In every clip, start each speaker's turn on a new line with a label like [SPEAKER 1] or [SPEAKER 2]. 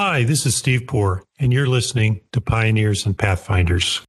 [SPEAKER 1] Hi, this is Steve Poor, and you're listening to Pioneers and Pathfinders.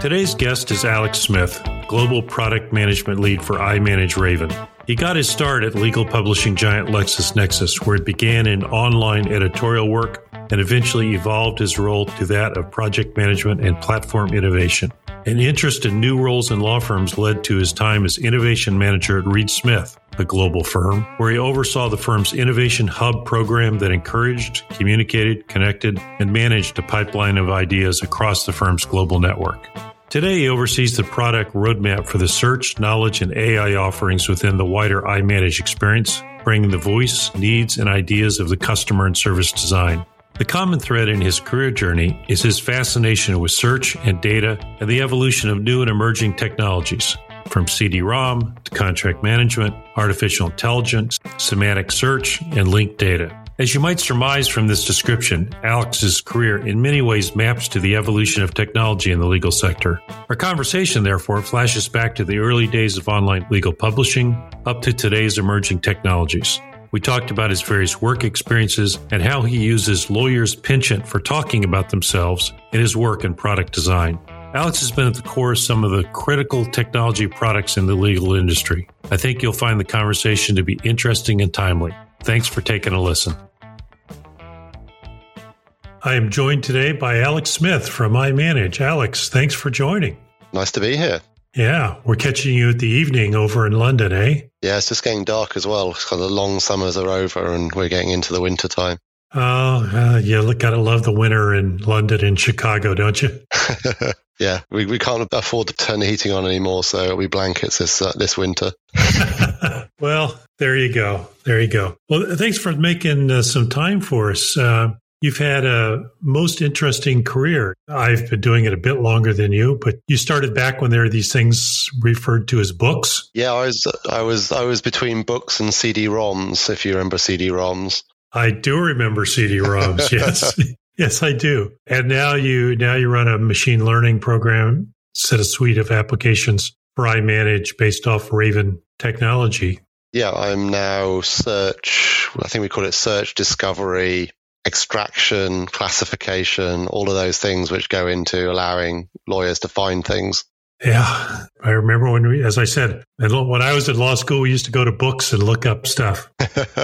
[SPEAKER 1] Today's guest is Alex Smith, Global Product Management Lead for iManage Raven. He got his start at legal publishing giant LexisNexis, where it began in online editorial work and eventually evolved his role to that of project management and platform innovation. An interest in new roles in law firms led to his time as innovation manager at Reed Smith, a global firm, where he oversaw the firm's Innovation Hub program that encouraged, communicated, connected, and managed a pipeline of ideas across the firm's global network. Today, he oversees the product roadmap for the search, knowledge, and AI offerings within the wider iManage experience, bringing the voice, needs, and ideas of the customer and service design. The common thread in his career journey is his fascination with search and data and the evolution of new and emerging technologies, from CD ROM to contract management, artificial intelligence, semantic search, and linked data. As you might surmise from this description, Alex's career in many ways maps to the evolution of technology in the legal sector. Our conversation, therefore, flashes back to the early days of online legal publishing up to today's emerging technologies. We talked about his various work experiences and how he uses lawyers' penchant for talking about themselves in his work in product design. Alex has been at the core of some of the critical technology products in the legal industry. I think you'll find the conversation to be interesting and timely. Thanks for taking a listen. I am joined today by Alex Smith from iManage. Alex, thanks for joining.
[SPEAKER 2] Nice to be here.
[SPEAKER 1] Yeah, we're catching you at the evening over in London, eh?
[SPEAKER 2] Yeah, it's just getting dark as well. It's kind of the long summers are over and we're getting into the winter time.
[SPEAKER 1] Oh, uh, you gotta love the winter in London and Chicago, don't you?
[SPEAKER 2] yeah, we, we can't afford to turn the heating on anymore, so we blankets this uh, this winter.
[SPEAKER 1] well, there you go. There you go. Well, thanks for making uh, some time for us. You've had a most interesting career. I've been doing it a bit longer than you, but you started back when there are these things referred to as books.
[SPEAKER 2] Yeah, I was I was I was between books and CD-ROMs, if you remember CD-ROMs.
[SPEAKER 1] I do remember CD-ROMs. yes. yes, I do. And now you now you run a machine learning program, set a suite of applications for iManage based off Raven technology.
[SPEAKER 2] Yeah, I'm now search. I think we call it search discovery extraction, classification, all of those things which go into allowing lawyers to find things.
[SPEAKER 1] Yeah, I remember when we, as I said, when I was at law school, we used to go to books and look up stuff.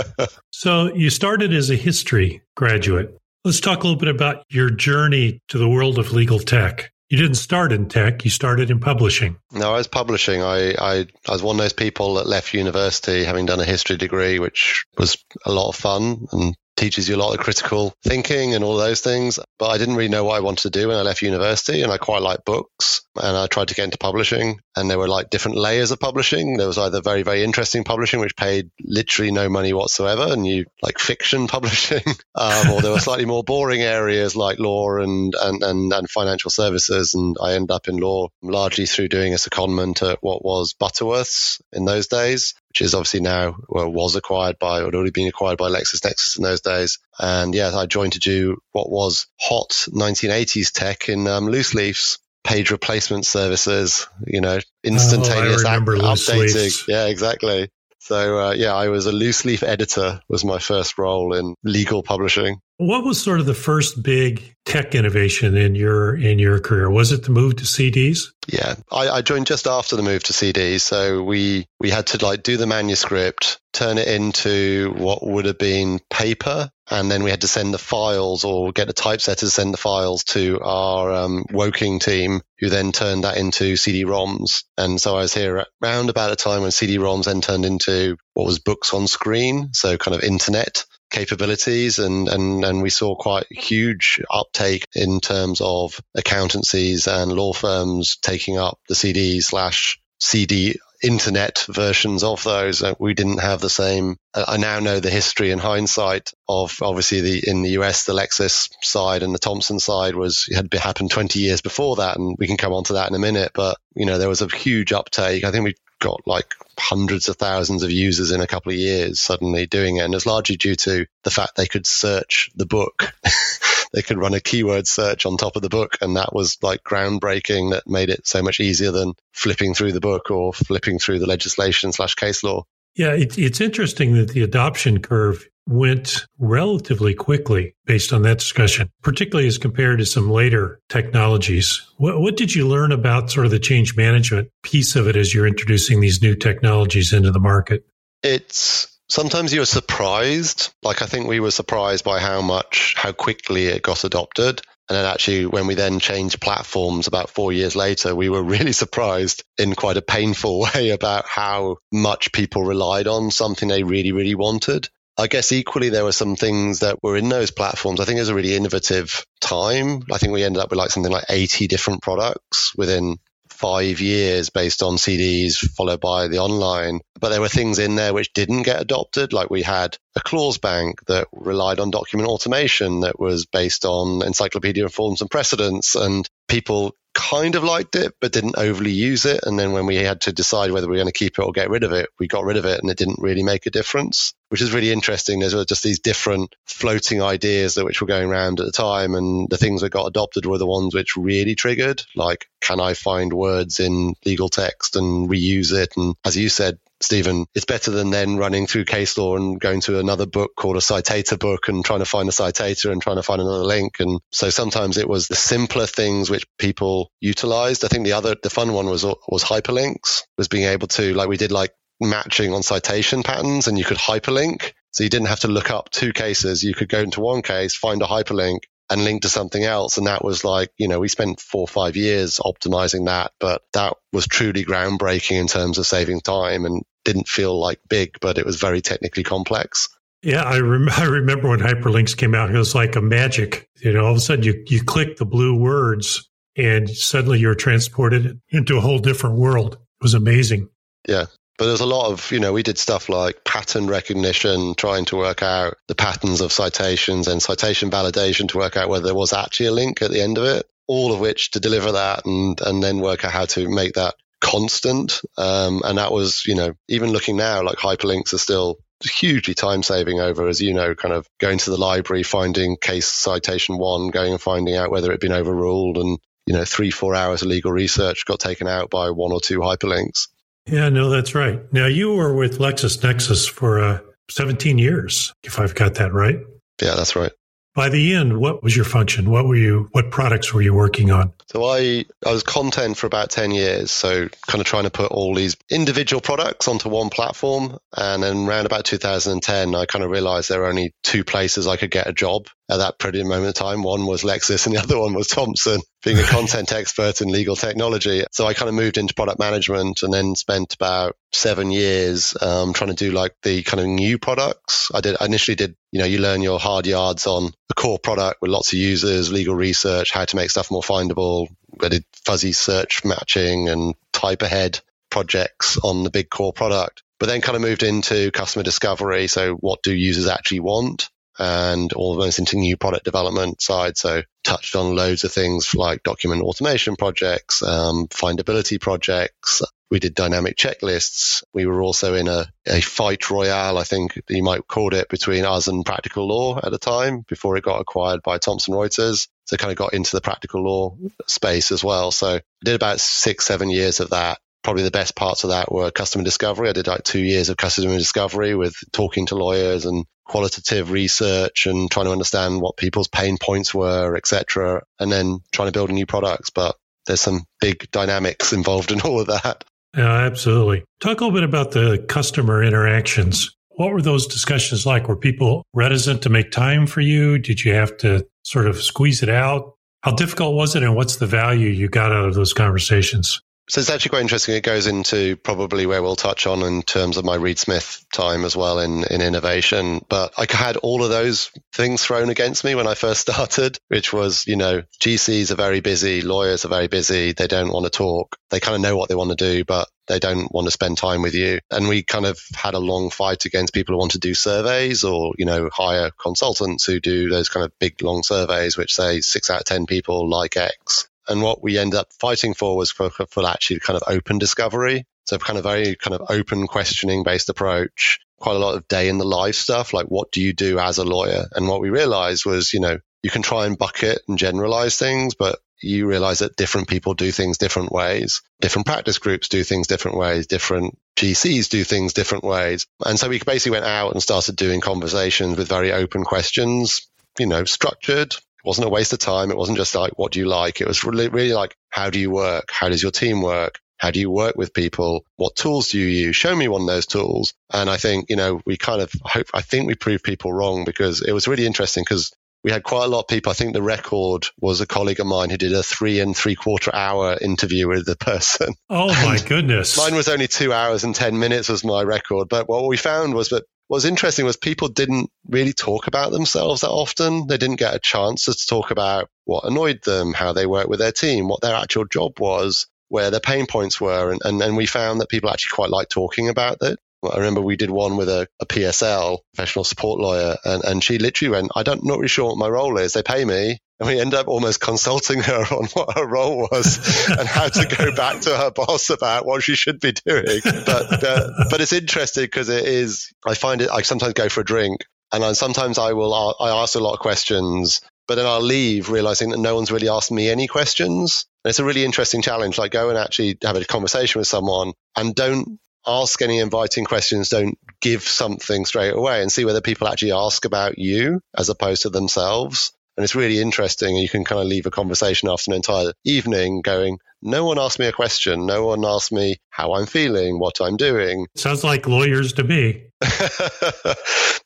[SPEAKER 1] so you started as a history graduate. Let's talk a little bit about your journey to the world of legal tech. You didn't start in tech, you started in publishing.
[SPEAKER 2] No, I was publishing. I, I, I was one of those people that left university having done a history degree, which was a lot of fun and teaches you a lot of critical thinking and all those things. But I didn't really know what I wanted to do when I left university, and I quite like books. And I tried to get into publishing, and there were like different layers of publishing. There was either very, very interesting publishing, which paid literally no money whatsoever, and you like fiction publishing, um, or there were slightly more boring areas like law and, and, and, and financial services. And I ended up in law largely through doing a secondment at what was Butterworths in those days which is obviously now well, was acquired by or had already been acquired by LexisNexis in those days. And yeah, I joined to do what was hot 1980s tech in um, loose leaves. Page replacement services, you know, instantaneous
[SPEAKER 1] oh, updating.
[SPEAKER 2] Yeah, exactly. So uh, yeah, I was a loose leaf editor was my first role in legal publishing.
[SPEAKER 1] What was sort of the first big tech innovation in your in your career? Was it the move to CDs?
[SPEAKER 2] Yeah, I, I joined just after the move to CDs. So we we had to like do the manuscript, turn it into what would have been paper, and then we had to send the files or get a typesetter to send the files to our um, Woking team, who then turned that into CD-ROMs. And so I was here around about a time when CD-ROMs then turned into what was books on screen, so kind of internet capabilities and, and, and we saw quite huge uptake in terms of accountancies and law firms taking up the CD slash CD internet versions of those. Uh, we didn't have the same. Uh, I now know the history and hindsight of obviously the in the US the Lexis side and the Thomson side was had happened 20 years before that, and we can come on to that in a minute. But you know there was a huge uptake. I think we got like hundreds of thousands of users in a couple of years suddenly doing it. And it's largely due to the fact they could search the book. they could run a keyword search on top of the book. And that was like groundbreaking that made it so much easier than flipping through the book or flipping through the legislation slash case law.
[SPEAKER 1] Yeah, it, it's interesting that the adoption curve went relatively quickly based on that discussion, particularly as compared to some later technologies. What, what, did you learn about sort of the change management piece of it as you're introducing these new technologies into the market?
[SPEAKER 2] It's sometimes you're surprised. Like I think we were surprised by how much, how quickly it got adopted. And then actually, when we then changed platforms about four years later, we were really surprised in quite a painful way about how much people relied on something they really, really wanted. I guess equally there were some things that were in those platforms. I think it was a really innovative time. I think we ended up with like something like 80 different products within five years based on CDs, followed by the online. But there were things in there which didn't get adopted. Like we had a clause bank that relied on document automation that was based on encyclopedia forms and precedents. And people kind of liked it, but didn't overly use it. And then when we had to decide whether we were going to keep it or get rid of it, we got rid of it and it didn't really make a difference, which is really interesting. There's just these different floating ideas that which were going around at the time. And the things that got adopted were the ones which really triggered, like, can I find words in legal text and reuse it? And as you said, Stephen, it's better than then running through case law and going to another book called a citator book and trying to find a citator and trying to find another link. And so sometimes it was the simpler things which people utilized. I think the other, the fun one was, was hyperlinks, was being able to, like we did like matching on citation patterns and you could hyperlink. So you didn't have to look up two cases. You could go into one case, find a hyperlink and link to something else. And that was like, you know, we spent four or five years optimizing that, but that was truly groundbreaking in terms of saving time and didn't feel like big, but it was very technically complex.
[SPEAKER 1] Yeah, I, rem- I remember when hyperlinks came out, it was like a magic. You know, all of a sudden you, you click the blue words and suddenly you're transported into a whole different world. It was amazing.
[SPEAKER 2] Yeah. But there's a lot of, you know, we did stuff like pattern recognition, trying to work out the patterns of citations and citation validation to work out whether there was actually a link at the end of it, all of which to deliver that and, and then work out how to make that constant. Um, and that was, you know, even looking now, like hyperlinks are still hugely time saving over, as you know, kind of going to the library, finding case citation one, going and finding out whether it had been overruled. And, you know, three, four hours of legal research got taken out by one or two hyperlinks.
[SPEAKER 1] Yeah, no, that's right. Now, you were with LexisNexis for uh, 17 years, if I've got that right.
[SPEAKER 2] Yeah, that's right.
[SPEAKER 1] By the end, what was your function? What were you? What products were you working on?
[SPEAKER 2] So I I was content for about ten years. So kind of trying to put all these individual products onto one platform, and then around about 2010, I kind of realized there were only two places I could get a job at that pretty moment of time. One was Lexis, and the other one was Thomson, being a content expert in legal technology. So I kind of moved into product management and then spent about seven years um, trying to do like the kind of new products. I did I initially did, you know, you learn your hard yards on the core product with lots of users, legal research, how to make stuff more findable. I did fuzzy search matching and type ahead projects on the big core product. But then kind of moved into customer discovery. So what do users actually want? And all of those into new product development side. So touched on loads of things like document automation projects, um, findability projects. We did dynamic checklists. We were also in a, a fight royale, I think you might call it, between us and Practical Law at the time before it got acquired by Thomson Reuters. So kind of got into the practical law space as well. So I did about six, seven years of that probably the best parts of that were customer discovery. I did like two years of customer discovery with talking to lawyers and qualitative research and trying to understand what people's pain points were, etc. And then trying to build new products. But there's some big dynamics involved in all of that.
[SPEAKER 1] Yeah, absolutely. Talk a little bit about the customer interactions. What were those discussions like? Were people reticent to make time for you? Did you have to sort of squeeze it out? How difficult was it, and what's the value you got out of those conversations?
[SPEAKER 2] So it's actually quite interesting. It goes into probably where we'll touch on in terms of my Reed Smith time as well in, in innovation. But I had all of those things thrown against me when I first started, which was, you know, GCs are very busy, lawyers are very busy. They don't want to talk. They kind of know what they want to do, but they don't want to spend time with you. And we kind of had a long fight against people who want to do surveys or, you know, hire consultants who do those kind of big long surveys, which say six out of 10 people like X. And what we ended up fighting for was for, for actually kind of open discovery. So kind of very kind of open questioning based approach, quite a lot of day in the life stuff. Like what do you do as a lawyer? And what we realized was, you know, you can try and bucket and generalize things, but you realize that different people do things different ways. Different practice groups do things different ways. Different GCs do things different ways. And so we basically went out and started doing conversations with very open questions, you know, structured. It wasn't a waste of time. It wasn't just like, what do you like? It was really, really like, how do you work? How does your team work? How do you work with people? What tools do you use? Show me one of those tools. And I think, you know, we kind of hope, I think we proved people wrong because it was really interesting because we had quite a lot of people. I think the record was a colleague of mine who did a three and three quarter hour interview with the person.
[SPEAKER 1] Oh my goodness.
[SPEAKER 2] Mine was only two hours and 10 minutes was my record. But what we found was that what was interesting was people didn't really talk about themselves that often. They didn't get a chance to talk about what annoyed them, how they worked with their team, what their actual job was where their pain points were. And, and, we found that people actually quite like talking about it. I remember we did one with a, a PSL, professional support lawyer, and, and she literally went, I don't, not really sure what my role is. They pay me. And we end up almost consulting her on what her role was and how to go back to her boss about what she should be doing. But, uh, but it's interesting because it is, I find it, I sometimes go for a drink and I, sometimes I will, I ask a lot of questions but then I'll leave realizing that no one's really asked me any questions. And it's a really interesting challenge. Like go and actually have a conversation with someone and don't ask any inviting questions. Don't give something straight away and see whether people actually ask about you as opposed to themselves. And it's really interesting. And you can kind of leave a conversation after an entire evening going, no one asked me a question. No one asked me how I'm feeling, what I'm doing.
[SPEAKER 1] Sounds like lawyers to me.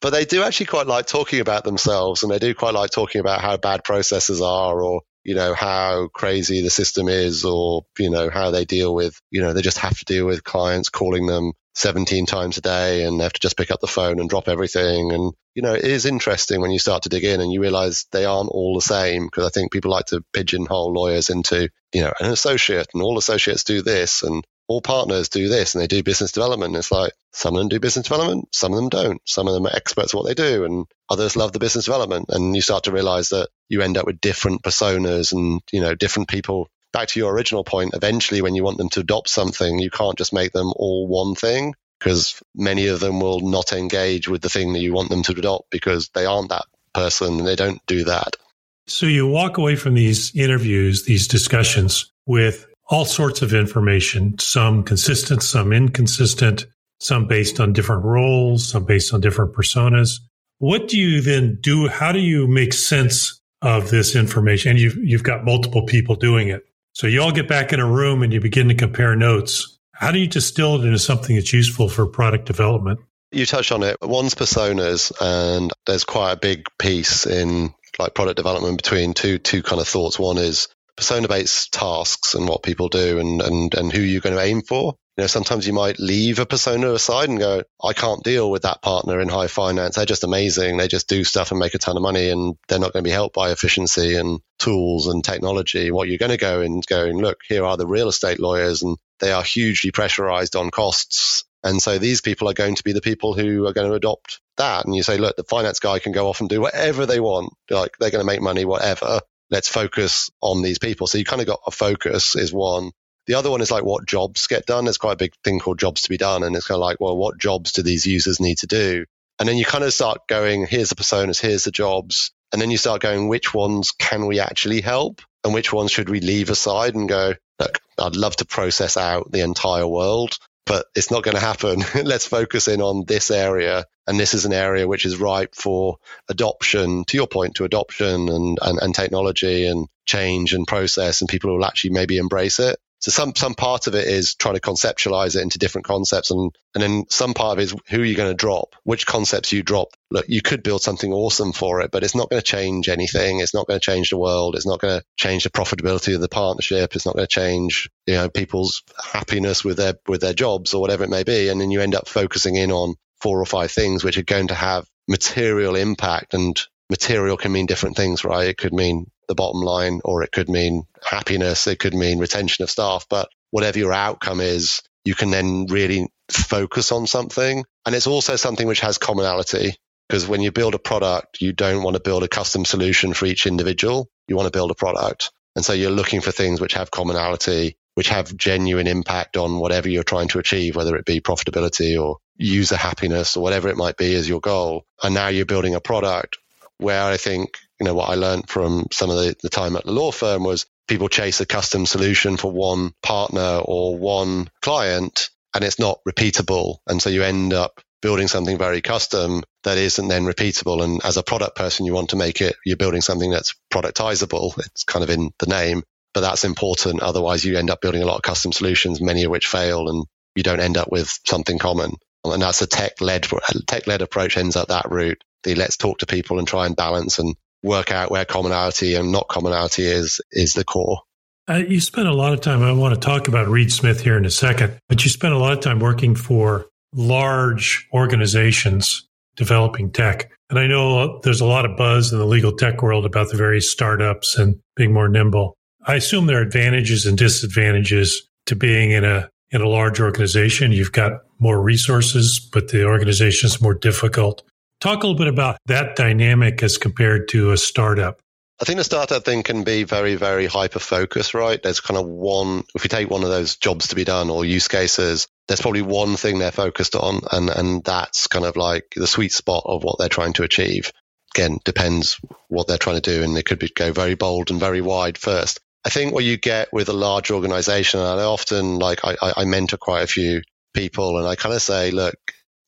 [SPEAKER 2] but they do actually quite like talking about themselves and they do quite like talking about how bad processes are or you know how crazy the system is or you know how they deal with you know they just have to deal with clients calling them 17 times a day and they have to just pick up the phone and drop everything and you know it is interesting when you start to dig in and you realize they aren't all the same because i think people like to pigeonhole lawyers into you know an associate and all associates do this and all partners do this and they do business development. It's like some of them do business development, some of them don't. Some of them are experts at what they do, and others love the business development. And you start to realize that you end up with different personas and you know different people. Back to your original point, eventually, when you want them to adopt something, you can't just make them all one thing because many of them will not engage with the thing that you want them to adopt because they aren't that person and they don't do that.
[SPEAKER 1] So you walk away from these interviews, these discussions with all sorts of information, some consistent, some inconsistent, some based on different roles, some based on different personas. What do you then do? How do you make sense of this information? And you've, you've got multiple people doing it. So you all get back in a room and you begin to compare notes. How do you distill it into something that's useful for product development?
[SPEAKER 2] You touched on it. One's personas, and there's quite a big piece in like product development between two two kind of thoughts. One is persona based tasks and what people do and, and, and who you're going to aim for. You know, sometimes you might leave a persona aside and go, I can't deal with that partner in high finance. They're just amazing. They just do stuff and make a ton of money and they're not going to be helped by efficiency and tools and technology. What you're going to go and go and look, here are the real estate lawyers and they are hugely pressurized on costs. And so these people are going to be the people who are going to adopt that. And you say, look, the finance guy can go off and do whatever they want. Like they're going to make money, whatever let's focus on these people. So you kind of got a focus is one. The other one is like what jobs get done. There's quite a big thing called jobs to be done. And it's kind of like, well, what jobs do these users need to do? And then you kind of start going, here's the personas, here's the jobs. And then you start going, which ones can we actually help? And which ones should we leave aside and go, look, I'd love to process out the entire world but it's not going to happen. Let's focus in on this area. And this is an area which is ripe for adoption, to your point, to adoption and, and, and technology and change and process, and people will actually maybe embrace it. So some some part of it is trying to conceptualize it into different concepts, and and then some part of it is who are you going to drop, which concepts you drop. Look, you could build something awesome for it, but it's not going to change anything. It's not going to change the world. It's not going to change the profitability of the partnership. It's not going to change you know people's happiness with their with their jobs or whatever it may be. And then you end up focusing in on four or five things which are going to have material impact and material can mean different things, right? It could mean the bottom line, or it could mean happiness, it could mean retention of staff. But whatever your outcome is, you can then really focus on something. And it's also something which has commonality because when you build a product, you don't want to build a custom solution for each individual. You want to build a product. And so you're looking for things which have commonality, which have genuine impact on whatever you're trying to achieve, whether it be profitability or user happiness or whatever it might be as your goal. And now you're building a product where I think you know, what I learned from some of the, the time at the law firm was people chase a custom solution for one partner or one client and it's not repeatable. And so you end up building something very custom that isn't then repeatable. And as a product person, you want to make it, you're building something that's productizable. It's kind of in the name, but that's important. Otherwise, you end up building a lot of custom solutions, many of which fail, and you don't end up with something common. And that's a tech led, tech led approach ends up that route. The let's talk to people and try and balance and work out where commonality and not commonality is, is the core.
[SPEAKER 1] Uh, you spent a lot of time. I want to talk about Reed Smith here in a second, but you spent a lot of time working for large organizations developing tech. And I know there's a lot of buzz in the legal tech world about the various startups and being more nimble. I assume there are advantages and disadvantages to being in a in a large organization. You've got more resources, but the organization is more difficult. Talk a little bit about that dynamic as compared to a startup.
[SPEAKER 2] I think the startup thing can be very, very hyper focused, right? There's kind of one, if you take one of those jobs to be done or use cases, there's probably one thing they're focused on. And, and that's kind of like the sweet spot of what they're trying to achieve. Again, depends what they're trying to do. And they could be, go very bold and very wide first. I think what you get with a large organization, and I often like, I, I mentor quite a few people and I kind of say, look,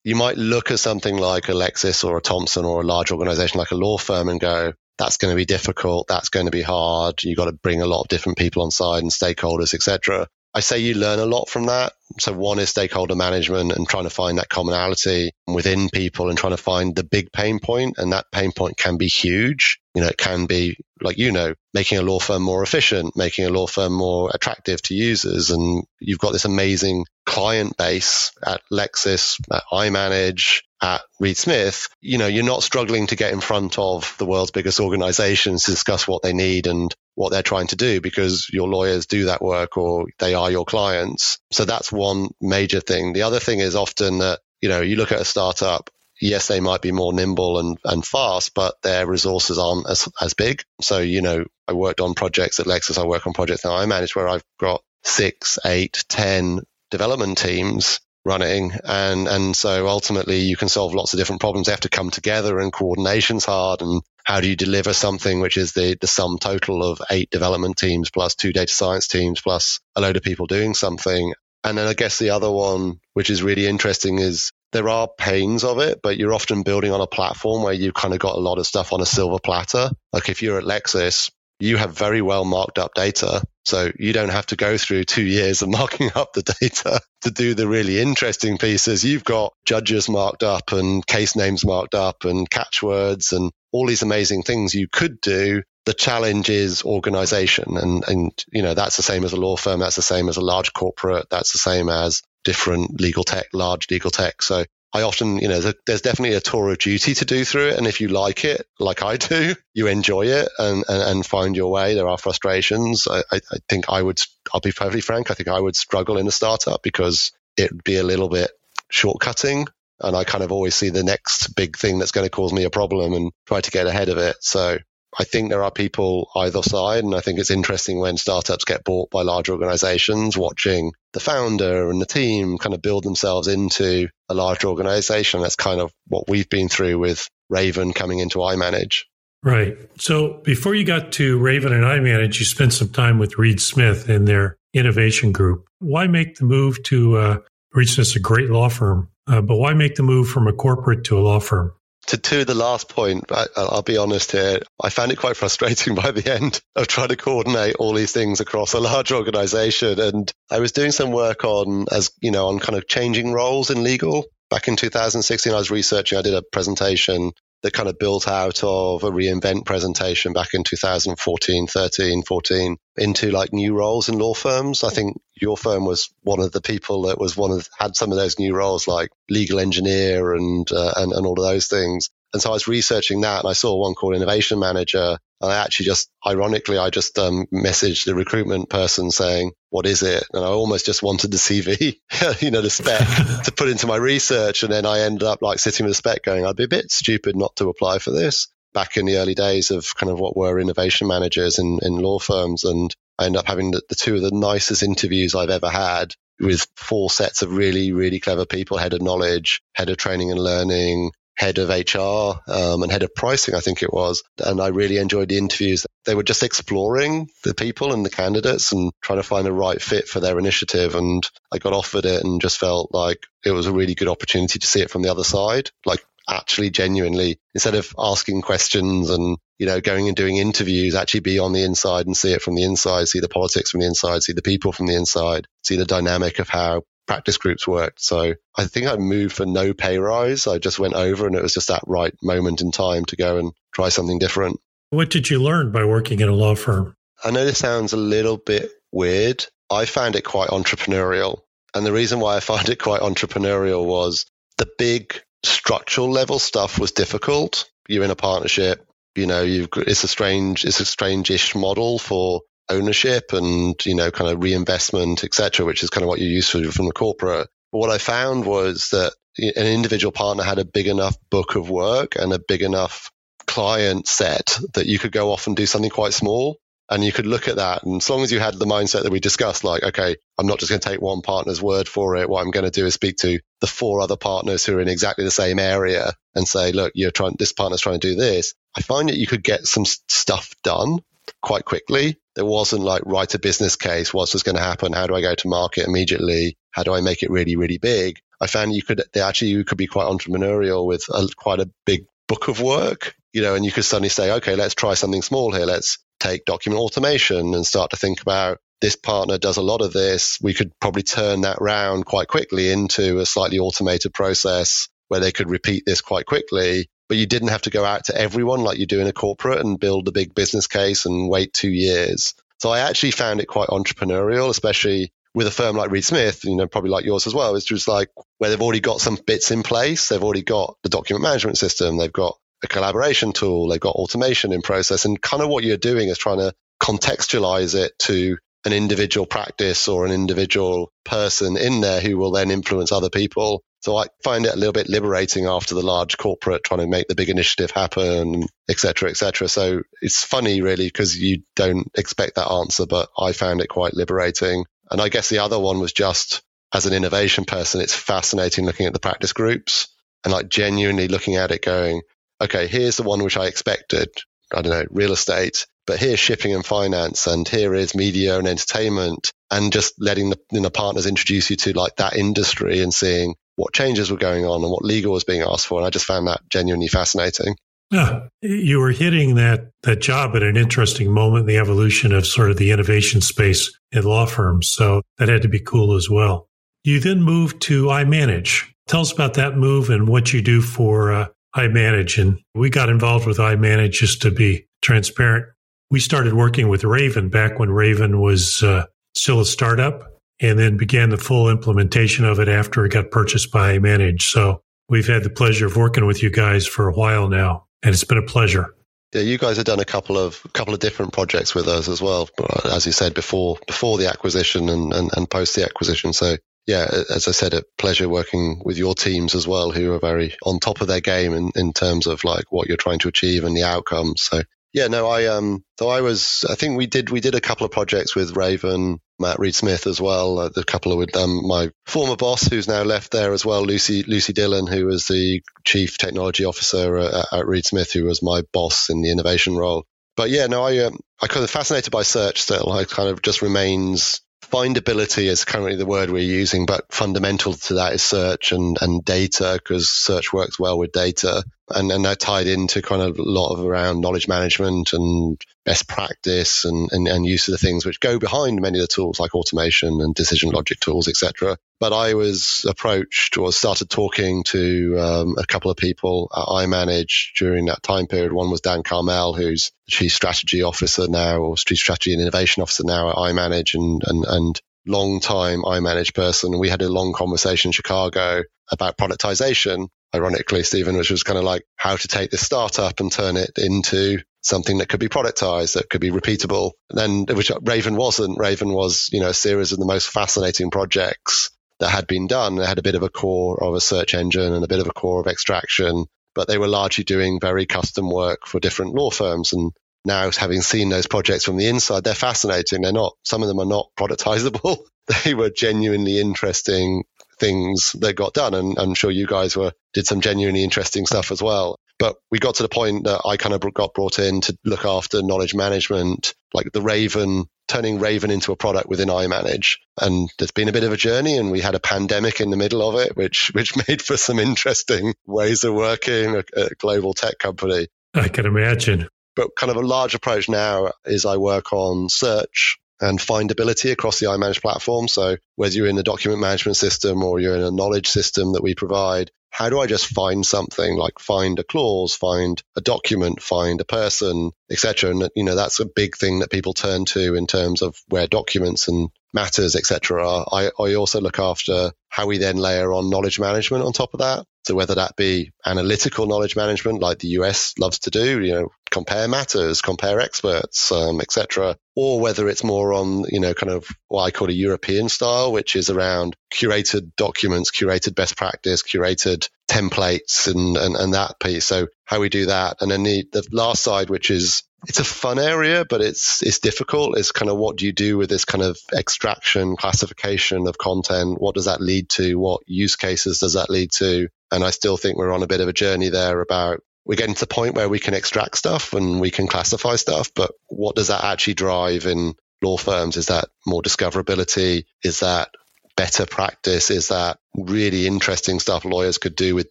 [SPEAKER 2] you might look at something like a Lexis or a Thomson or a large organization like a law firm and go, that's going to be difficult. That's going to be hard. You've got to bring a lot of different people on side and stakeholders, etc. I say you learn a lot from that. So one is stakeholder management and trying to find that commonality within people and trying to find the big pain point. And that pain point can be huge. You know, it can be like, you know, making a law firm more efficient, making a law firm more attractive to users. And you've got this amazing client base at Lexis, at iManage, at Reed Smith, you know, you're not struggling to get in front of the world's biggest organizations to discuss what they need and what they're trying to do because your lawyers do that work or they are your clients. So that's one major thing. The other thing is often that, you know, you look at a startup, yes, they might be more nimble and, and fast, but their resources aren't as, as big. So, you know, I worked on projects at Lexis. I work on projects that I manage where I've got six, eight, ten development teams running. And, and so ultimately you can solve lots of different problems. They have to come together and coordination's hard. And how do you deliver something which is the, the sum total of eight development teams plus two data science teams plus a load of people doing something? And then I guess the other one, which is really interesting is there are pains of it, but you're often building on a platform where you've kind of got a lot of stuff on a silver platter. Like if you're at Lexis, you have very well marked up data. So you don't have to go through two years of marking up the data to do the really interesting pieces. You've got judges marked up and case names marked up and catchwords and all these amazing things you could do. The challenge is organization. And, and, you know, that's the same as a law firm. That's the same as a large corporate. That's the same as different legal tech, large legal tech. So I often, you know, there's definitely a tour of duty to do through it. And if you like it, like I do, you enjoy it and, and, and find your way. There are frustrations. I, I, think I would, I'll be perfectly frank, I think I would struggle in a startup because it would be a little bit shortcutting. And I kind of always see the next big thing that's going to cause me a problem and try to get ahead of it. So I think there are people either side. And I think it's interesting when startups get bought by large organizations, watching the founder and the team kind of build themselves into a large organization. That's kind of what we've been through with Raven coming into iManage.
[SPEAKER 1] Right. So before you got to Raven and iManage, you spent some time with Reed Smith in their innovation group. Why make the move to uh, Reed Smith's a great law firm, uh, but why make the move from a corporate to a law firm?
[SPEAKER 2] To, to the last point, I, will be honest here. I found it quite frustrating by the end of trying to coordinate all these things across a large organization. And I was doing some work on, as you know, on kind of changing roles in legal. Back in 2016, I was researching, I did a presentation that kind of built out of a reinvent presentation back in 2014, 13, 14 into like new roles in law firms. I think your firm was one of the people that was one of had some of those new roles like legal engineer and uh, and, and all of those things. And so I was researching that and I saw one called innovation manager. And I actually just, ironically, I just um, messaged the recruitment person saying, what is it? And I almost just wanted the CV, you know, the spec to put into my research. And then I ended up like sitting with the spec going, I'd be a bit stupid not to apply for this back in the early days of kind of what were innovation managers in, in law firms. And I ended up having the, the two of the nicest interviews I've ever had with four sets of really, really clever people, head of knowledge, head of training and learning, head of HR um, and head of pricing, I think it was. And I really enjoyed the interviews. They were just exploring the people and the candidates and trying to find the right fit for their initiative. And I got offered it and just felt like it was a really good opportunity to see it from the other side. Like actually genuinely instead of asking questions and you know going and doing interviews actually be on the inside and see it from the inside see the politics from the inside see the people from the inside see the dynamic of how practice groups worked. So I think I moved for no pay rise. I just went over and it was just that right moment in time to go and try something different.
[SPEAKER 1] What did you learn by working in a law firm?
[SPEAKER 2] I know this sounds a little bit weird. I found it quite entrepreneurial. And the reason why I found it quite entrepreneurial was the big structural level stuff was difficult. You're in a partnership, you know, you've it's a strange it's a strange-ish model for ownership and you know kind of reinvestment etc which is kind of what you're used to from the corporate. But what i found was that an individual partner had a big enough book of work and a big enough client set that you could go off and do something quite small and you could look at that. And as long as you had the mindset that we discussed like okay i'm not just going to take one partner's word for it. What i'm going to do is speak to the four other partners who are in exactly the same area and say look you're trying this partner's trying to do this. I find that you could get some stuff done quite quickly. There wasn't like write a business case. What's this going to happen? How do I go to market immediately? How do I make it really, really big? I found you could they actually you could be quite entrepreneurial with a, quite a big book of work, you know, and you could suddenly say, okay, let's try something small here. Let's take document automation and start to think about this partner does a lot of this. We could probably turn that round quite quickly into a slightly automated process where they could repeat this quite quickly but you didn't have to go out to everyone like you do in a corporate and build a big business case and wait two years. So I actually found it quite entrepreneurial, especially with a firm like Reed Smith, you know, probably like yours as well. It's just like where they've already got some bits in place. They've already got the document management system. They've got a collaboration tool. They've got automation in process. And kind of what you're doing is trying to contextualize it to an individual practice or an individual person in there who will then influence other people so I find it a little bit liberating after the large corporate trying to make the big initiative happen, et cetera, et cetera. So it's funny really because you don't expect that answer, but I found it quite liberating. And I guess the other one was just as an innovation person, it's fascinating looking at the practice groups and like genuinely looking at it going, okay, here's the one which I expected. I don't know, real estate, but here's shipping and finance and here is media and entertainment and just letting the you know, partners introduce you to like that industry and seeing what changes were going on and what legal was being asked for. And I just found that genuinely fascinating.
[SPEAKER 1] Yeah, you were hitting that that job at an interesting moment in the evolution of sort of the innovation space in law firms. So that had to be cool as well. You then moved to iManage. Tell us about that move and what you do for uh, iManage. And we got involved with iManage just to be transparent. We started working with Raven back when Raven was uh, still a startup and then began the full implementation of it after it got purchased by iManage. So we've had the pleasure of working with you guys for a while now, and it's been a pleasure.
[SPEAKER 2] Yeah, you guys have done a couple of couple of different projects with us as well, as you said before before the acquisition and, and, and post the acquisition. So yeah, as I said, a pleasure working with your teams as well, who are very on top of their game in, in terms of like what you're trying to achieve and the outcomes. So yeah, no, I um, so I was, I think we did, we did a couple of projects with Raven, Matt Reed Smith as well. Uh, the couple of with um, my former boss, who's now left there as well, Lucy Lucy Dillon, who was the chief technology officer at, at Reed Smith, who was my boss in the innovation role. But yeah, no, I um, I kind of fascinated by search still. I kind of just remains findability is currently the word we're using, but fundamental to that is search and, and data because search works well with data. And, and that tied into kind of a lot of around knowledge management and best practice and, and, and use of the things which go behind many of the tools like automation and decision logic tools, etc. But I was approached or started talking to um, a couple of people i iManage during that time period. One was Dan Carmel, who's chief strategy officer now, or chief strategy and innovation officer now at iManage and and and long time iManage person. We had a long conversation in Chicago about productization, ironically, Stephen, which was kind of like how to take this startup and turn it into something that could be productized, that could be repeatable. And then, which Raven wasn't. Raven was, you know, a series of the most fascinating projects that had been done. It had a bit of a core of a search engine and a bit of a core of extraction, but they were largely doing very custom work for different law firms. And now, having seen those projects from the inside, they're fascinating. They're not, some of them are not productizable. they were genuinely interesting things that got done. And I'm sure you guys were did some genuinely interesting stuff as well. But we got to the point that I kind of got brought in to look after knowledge management, like the Raven, turning Raven into a product within iManage. And there's been a bit of a journey and we had a pandemic in the middle of it, which, which made for some interesting ways of working at a global tech company.
[SPEAKER 1] I can imagine.
[SPEAKER 2] But kind of a large approach now is I work on search and findability across the iManage platform. So whether you're in the document management system or you're in a knowledge system that we provide, how do I just find something like find a clause, find a document, find a person, etc. And you know that's a big thing that people turn to in terms of where documents and matters, etc. are. I, I also look after how we then layer on knowledge management on top of that. So whether that be analytical knowledge management, like the US loves to do, you know, compare matters, compare experts, um, etc., or whether it's more on, you know, kind of what I call a European style, which is around curated documents, curated best practice, curated templates, and and, and that piece. So how we do that, and then the the last side, which is it's a fun area, but it's it's difficult. It's kind of what do you do with this kind of extraction, classification of content? What does that lead to? What use cases does that lead to? And I still think we're on a bit of a journey there about we're getting to the point where we can extract stuff and we can classify stuff, but what does that actually drive in law firms? Is that more discoverability? Is that better practice? Is that really interesting stuff lawyers could do with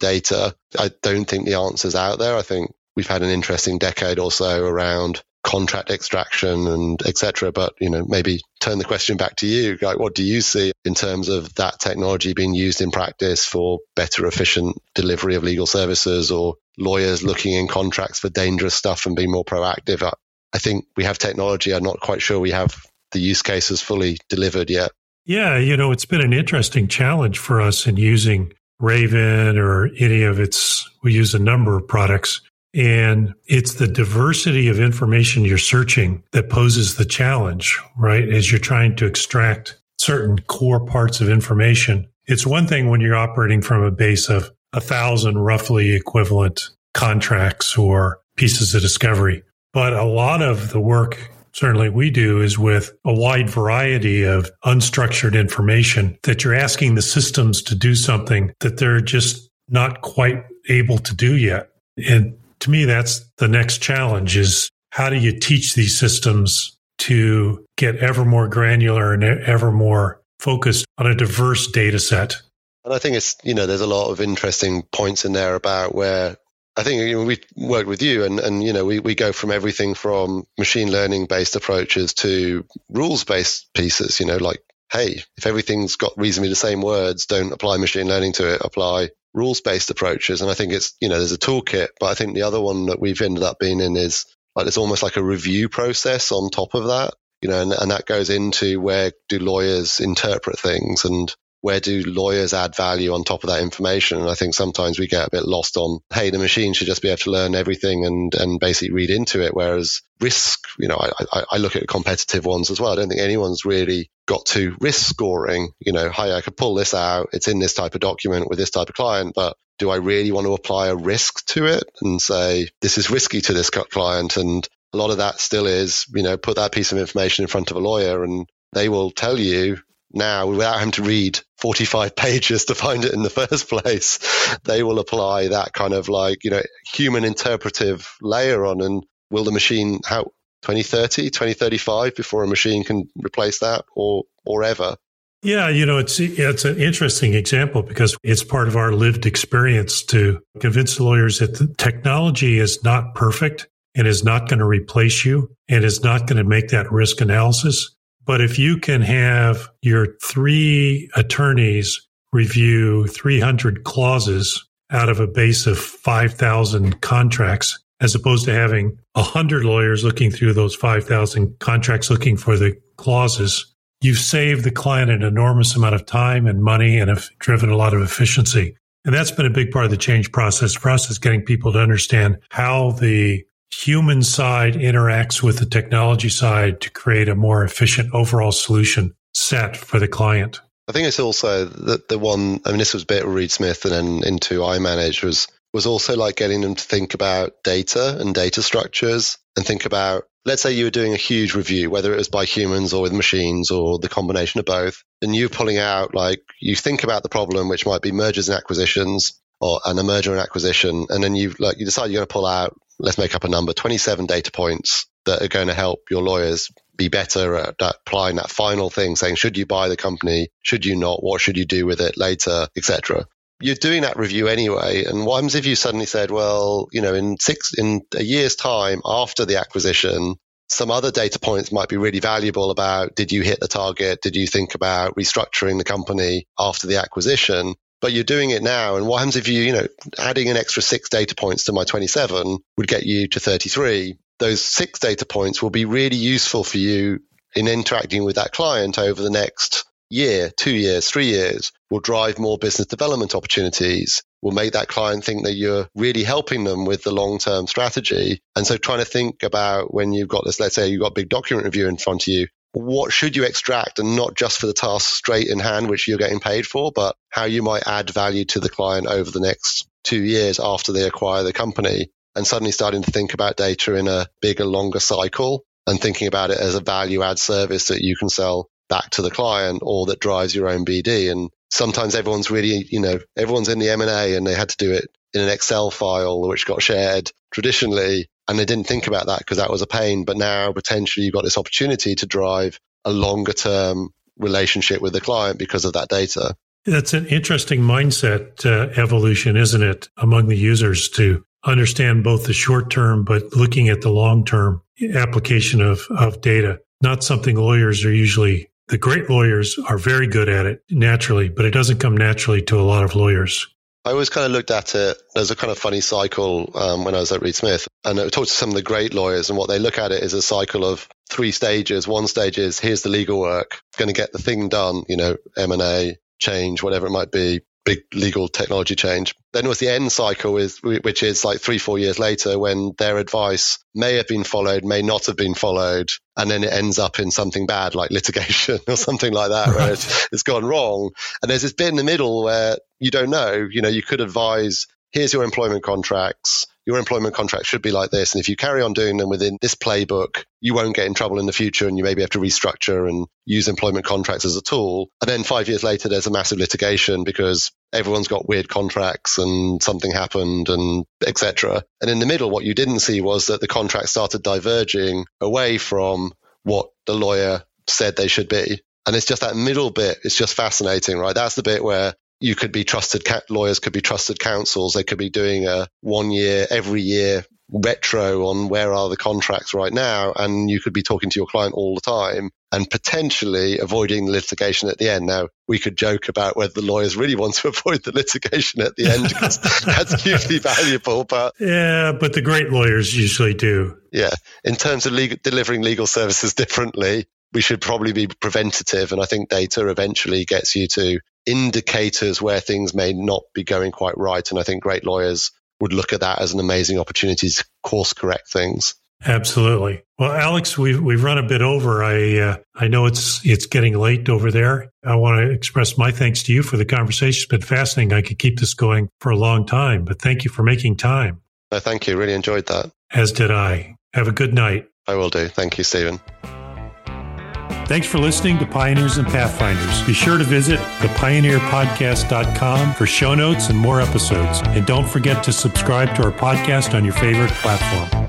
[SPEAKER 2] data? I don't think the answer's out there. I think we've had an interesting decade or so around contract extraction and etc. But you know, maybe turn the question back to you. Like, what do you see in terms of that technology being used in practice for better, efficient delivery of legal services, or lawyers looking in contracts for dangerous stuff and being more proactive? I, I think we have technology. I'm not quite sure we have the use cases fully delivered yet.
[SPEAKER 1] Yeah, you know, it's been an interesting challenge for us in using Raven or any of its. We use a number of products and it's the diversity of information you're searching that poses the challenge, right? As you're trying to extract certain core parts of information. It's one thing when you're operating from a base of a thousand roughly equivalent contracts or pieces of discovery. But a lot of the work certainly we do is with a wide variety of unstructured information that you're asking the systems to do something that they're just not quite able to do yet. And to me, that's the next challenge is how do you teach these systems to get ever more granular and ever more focused on a diverse data set?
[SPEAKER 2] And I think it's, you know, there's a lot of interesting points in there about where I think you know, we worked with you and, and, you know, we, we go from everything from machine learning based approaches to rules based pieces, you know, like, hey, if everything's got reasonably the same words, don't apply machine learning to it, apply rules based approaches. And I think it's, you know, there's a toolkit, but I think the other one that we've ended up being in is like it's almost like a review process on top of that, you know, and, and that goes into where do lawyers interpret things and where do lawyers add value on top of that information? And I think sometimes we get a bit lost on, hey, the machine should just be able to learn everything and, and basically read into it. Whereas risk, you know, I, I, I look at competitive ones as well. I don't think anyone's really got to risk scoring. You know, hi, I could pull this out. It's in this type of document with this type of client, but do I really want to apply a risk to it and say, this is risky to this client? And a lot of that still is, you know, put that piece of information in front of a lawyer and they will tell you now without having to read 45 pages to find it in the first place they will apply that kind of like you know human interpretive layer on and will the machine how 2030 2035 before a machine can replace that or or ever
[SPEAKER 1] yeah, you know, it's it's an interesting example because it's part of our lived experience to convince lawyers that the technology is not perfect and is not going to replace you and is not going to make that risk analysis. But if you can have your three attorneys review 300 clauses out of a base of 5,000 contracts, as opposed to having 100 lawyers looking through those 5,000 contracts looking for the clauses, you've saved the client an enormous amount of time and money and have driven a lot of efficiency. And that's been a big part of the change process for us is getting people to understand how the human side interacts with the technology side to create a more efficient overall solution set for the client.
[SPEAKER 2] I think it's also the, the one, I mean, this was a bit Reed Smith and then into iManage was, was also like getting them to think about data and data structures and think about let's say you were doing a huge review, whether it was by humans or with machines or the combination of both, and you're pulling out like you think about the problem, which might be mergers and acquisitions or and a merger and acquisition, and then you like you decide you're going to pull out, let's make up a number, 27 data points that are going to help your lawyers be better at applying that final thing, saying should you buy the company, should you not, what should you do with it later, etc you're doing that review anyway. And what happens if you suddenly said, well, you know, in six, in a year's time after the acquisition, some other data points might be really valuable about did you hit the target? Did you think about restructuring the company after the acquisition? But you're doing it now. And what happens if you, you know, adding an extra six data points to my 27 would get you to 33? Those six data points will be really useful for you in interacting with that client over the next year, two years, three years will drive more business development opportunities, will make that client think that you're really helping them with the long term strategy. And so trying to think about when you've got this, let's say you've got a big document review in front of you, what should you extract and not just for the task straight in hand, which you're getting paid for, but how you might add value to the client over the next two years after they acquire the company and suddenly starting to think about data in a bigger, longer cycle and thinking about it as a value add service that you can sell back to the client or that drives your own BD. And sometimes everyone's really, you know, everyone's in the M&A and they had to do it in an Excel file which got shared traditionally. And they didn't think about that because that was a pain. But now potentially you've got this opportunity to drive a longer term relationship with the client because of that data.
[SPEAKER 1] That's an interesting mindset uh, evolution, isn't it, among the users to understand both the short term, but looking at the long term application of, of data. Not something lawyers are usually the great lawyers are very good at it naturally, but it doesn't come naturally to a lot of lawyers.
[SPEAKER 2] I always kind of looked at it as a kind of funny cycle um, when I was at Reed Smith. And I talked to some of the great lawyers, and what they look at it is a cycle of three stages. One stage is here's the legal work, going to get the thing done, you know, M&A, change, whatever it might be big legal technology change. Then was the end cycle, with, which is like three, four years later when their advice may have been followed, may not have been followed, and then it ends up in something bad like litigation or something like that, right. where it's, it's gone wrong. And there's this bit in the middle where you don't know, you know, you could advise, here's your employment contracts your employment contract should be like this. And if you carry on doing them within this playbook, you won't get in trouble in the future and you maybe have to restructure and use employment contracts as a tool. And then five years later, there's a massive litigation because everyone's got weird contracts and something happened and etc. And in the middle, what you didn't see was that the contract started diverging away from what the lawyer said they should be. And it's just that middle bit. It's just fascinating, right? That's the bit where you could be trusted lawyers could be trusted counsels. They could be doing a one year every year retro on where are the contracts right now. And you could be talking to your client all the time and potentially avoiding the litigation at the end. Now we could joke about whether the lawyers really want to avoid the litigation at the end because that's hugely valuable but
[SPEAKER 1] yeah but the great lawyers usually do.
[SPEAKER 2] Yeah in terms of legal, delivering legal services differently we should probably be preventative. And I think data eventually gets you to indicators where things may not be going quite right. And I think great lawyers would look at that as an amazing opportunity to course correct things.
[SPEAKER 1] Absolutely. Well, Alex, we've we've run a bit over. I uh, I know it's it's getting late over there. I want to express my thanks to you for the conversation. It's been fascinating. I could keep this going for a long time, but thank you for making time.
[SPEAKER 2] No, thank you. Really enjoyed that.
[SPEAKER 1] As did I. Have a good night.
[SPEAKER 2] I will do. Thank you, Stephen.
[SPEAKER 1] Thanks for listening to Pioneers and Pathfinders. Be sure to visit thepioneerpodcast.com for show notes and more episodes. And don't forget to subscribe to our podcast on your favorite platform.